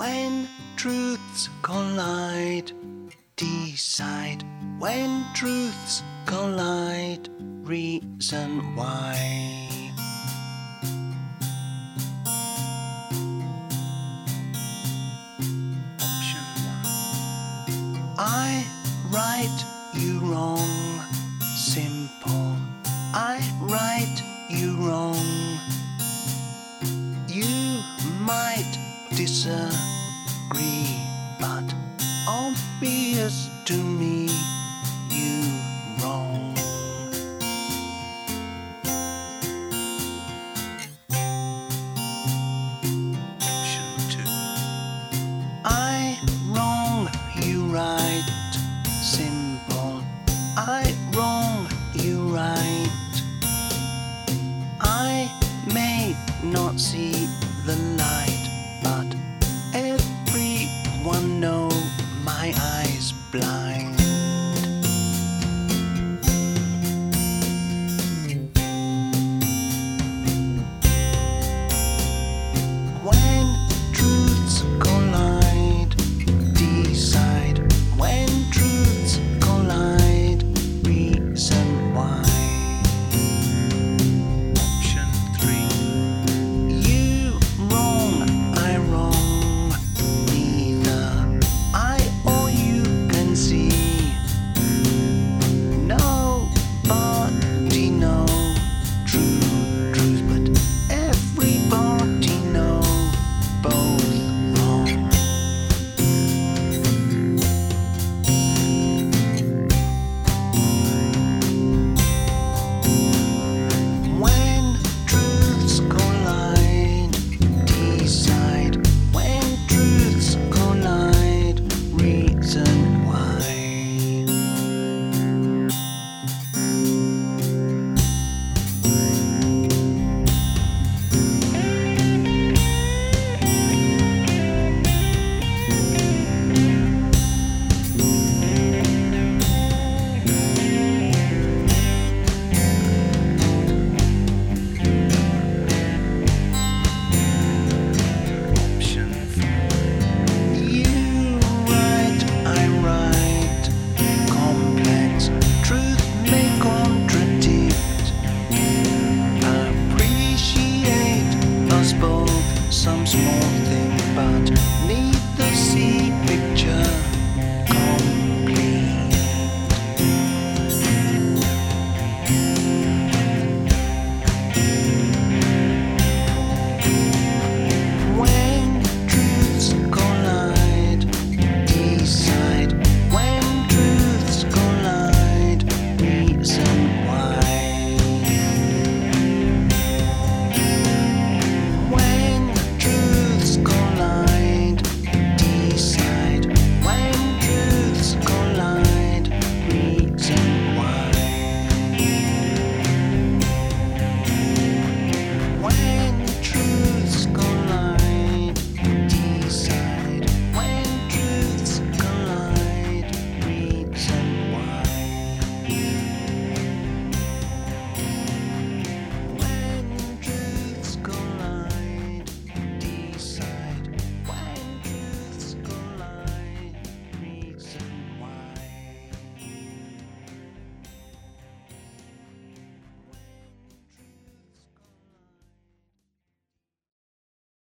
when truths collide. Decide when truths collide. Reason why. Disagree, but obvious to me. Times.